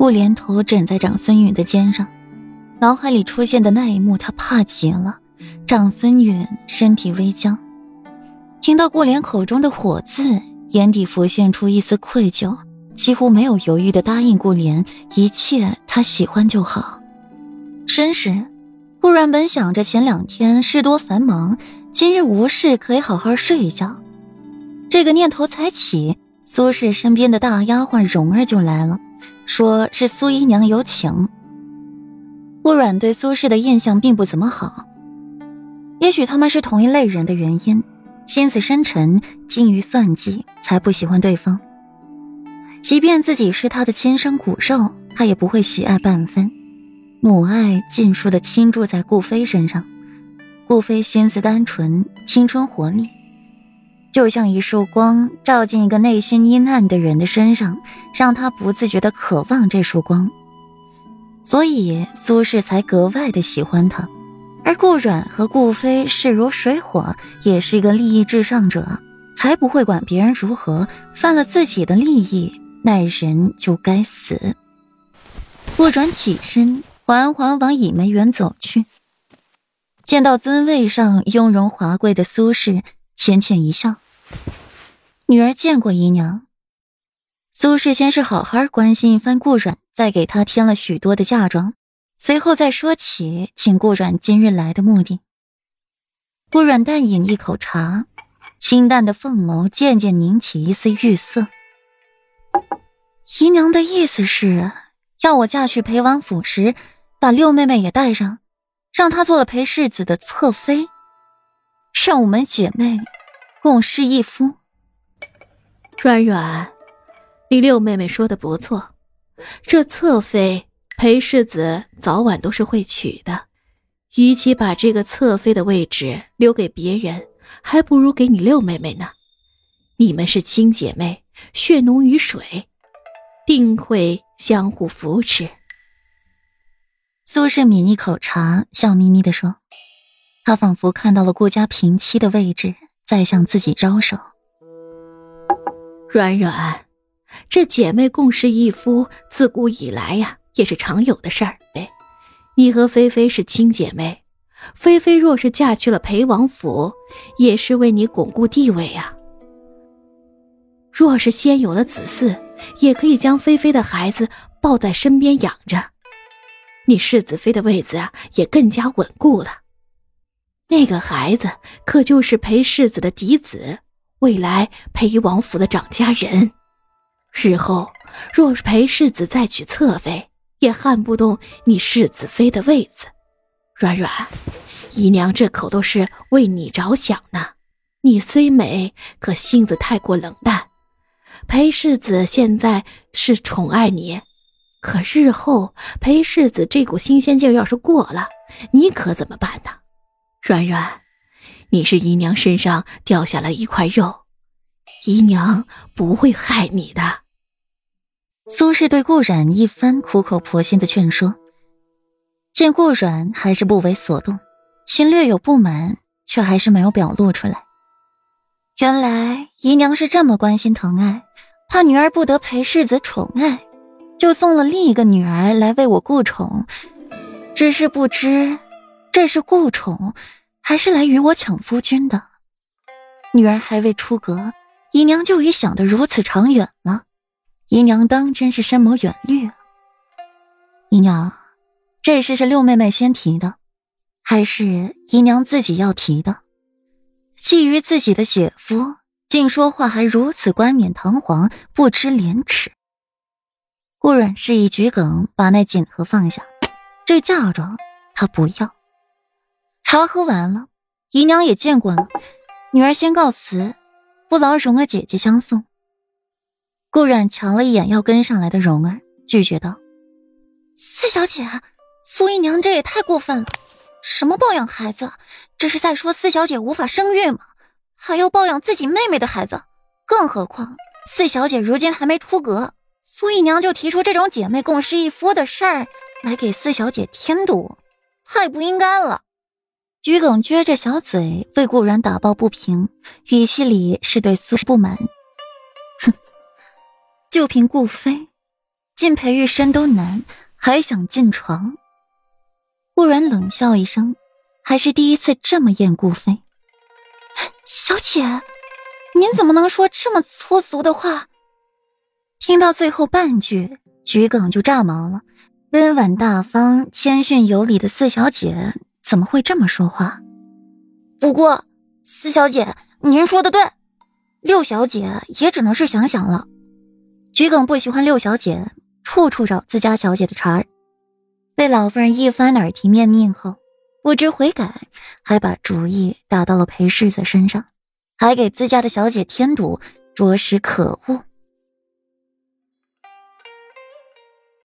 顾连头枕在长孙允的肩上，脑海里出现的那一幕，他怕极了。长孙允身体微僵，听到顾连口中的“火”字，眼底浮现出一丝愧疚，几乎没有犹豫的答应顾连一切他喜欢就好。申时，顾然本想着前两天事多繁忙，今日无事可以好好睡一觉，这个念头才起，苏氏身边的大丫鬟蓉儿就来了。说是苏姨娘有请。顾阮对苏氏的印象并不怎么好，也许他们是同一类人的原因，心思深沉，精于算计，才不喜欢对方。即便自己是他的亲生骨肉，他也不会喜爱半分。母爱尽数的倾注在顾飞身上，顾飞心思单纯，青春活力。就像一束光照进一个内心阴暗的人的身上，让他不自觉的渴望这束光，所以苏轼才格外的喜欢他。而顾阮和顾飞势如水火，也是一个利益至上者，才不会管别人如何，犯了自己的利益，那人就该死。顾阮起身，缓缓往倚梅园走去，见到尊位上雍容华贵的苏轼。浅浅一笑，女儿见过姨娘。苏氏先是好好关心一番顾阮，再给她添了许多的嫁妆，随后再说起请顾阮今日来的目的。顾阮淡饮一口茶，清淡的凤眸渐渐凝起一丝玉色。姨娘的意思是要我嫁去裴王府时，把六妹妹也带上，让她做了裴世子的侧妃。让我们姐妹共侍一夫。软软，你六妹妹说的不错，这侧妃裴世子早晚都是会娶的。与其把这个侧妃的位置留给别人，还不如给你六妹妹呢。你们是亲姐妹，血浓于水，定会相互扶持。苏轼抿一口茶，笑眯眯的说。他仿佛看到了顾家平妻的位置，在向自己招手。软软，这姐妹共侍一夫，自古以来呀，也是常有的事儿。哎，你和菲菲是亲姐妹，菲菲若是嫁去了裴王府，也是为你巩固地位呀。若是先有了子嗣，也可以将菲菲的孩子抱在身边养着，你世子妃的位子啊，也更加稳固了。那个孩子可就是裴世子的嫡子，未来裴王府的掌家人。日后若是裴世子再娶侧妃，也撼不动你世子妃的位子。软软，姨娘这口都是为你着想呢。你虽美，可性子太过冷淡。裴世子现在是宠爱你，可日后裴世子这股新鲜劲要是过了，你可怎么办呢？软软，你是姨娘身上掉下了一块肉，姨娘不会害你的。苏轼对顾阮一番苦口婆心的劝说，见顾阮还是不为所动，心略有不满，却还是没有表露出来。原来姨娘是这么关心疼爱，怕女儿不得裴世子宠爱，就送了另一个女儿来为我顾宠，只是不知。这是顾宠，还是来与我抢夫君的？女儿还未出阁，姨娘就已想得如此长远了。姨娘当真是深谋远虑啊！姨娘，这事是六妹妹先提的，还是姨娘自己要提的？觊觎自己的姐夫，竟说话还如此冠冕堂皇，不知廉耻。顾阮示意桔梗把那锦盒放下，这嫁妆他不要。茶喝完了，姨娘也见过了，女儿先告辞，不劳蓉儿姐姐相送。顾阮瞧了一眼要跟上来的蓉儿，拒绝道：“四小姐，苏姨娘这也太过分了，什么抱养孩子，这是在说四小姐无法生育吗？还要抱养自己妹妹的孩子？更何况四小姐如今还没出阁，苏姨娘就提出这种姐妹共侍一夫的事儿来给四小姐添堵，太不应该了。”桔梗撅着小嘴为顾然打抱不平，语气里是对苏氏不满。哼，就凭顾飞，进裴玉身都难，还想进床？顾然冷笑一声，还是第一次这么厌顾飞。小姐，您怎么能说这么粗俗的话？听到最后半句，桔梗就炸毛了。温婉大方、谦逊有礼的四小姐怎么会这么说话？不过，四小姐，您说的对，六小姐也只能是想想了。桔梗不喜欢六小姐，处处找自家小姐的茬儿。被老夫人一番耳提面命后，不知悔改，还把主意打到了裴世子身上，还给自家的小姐添堵，着实可恶。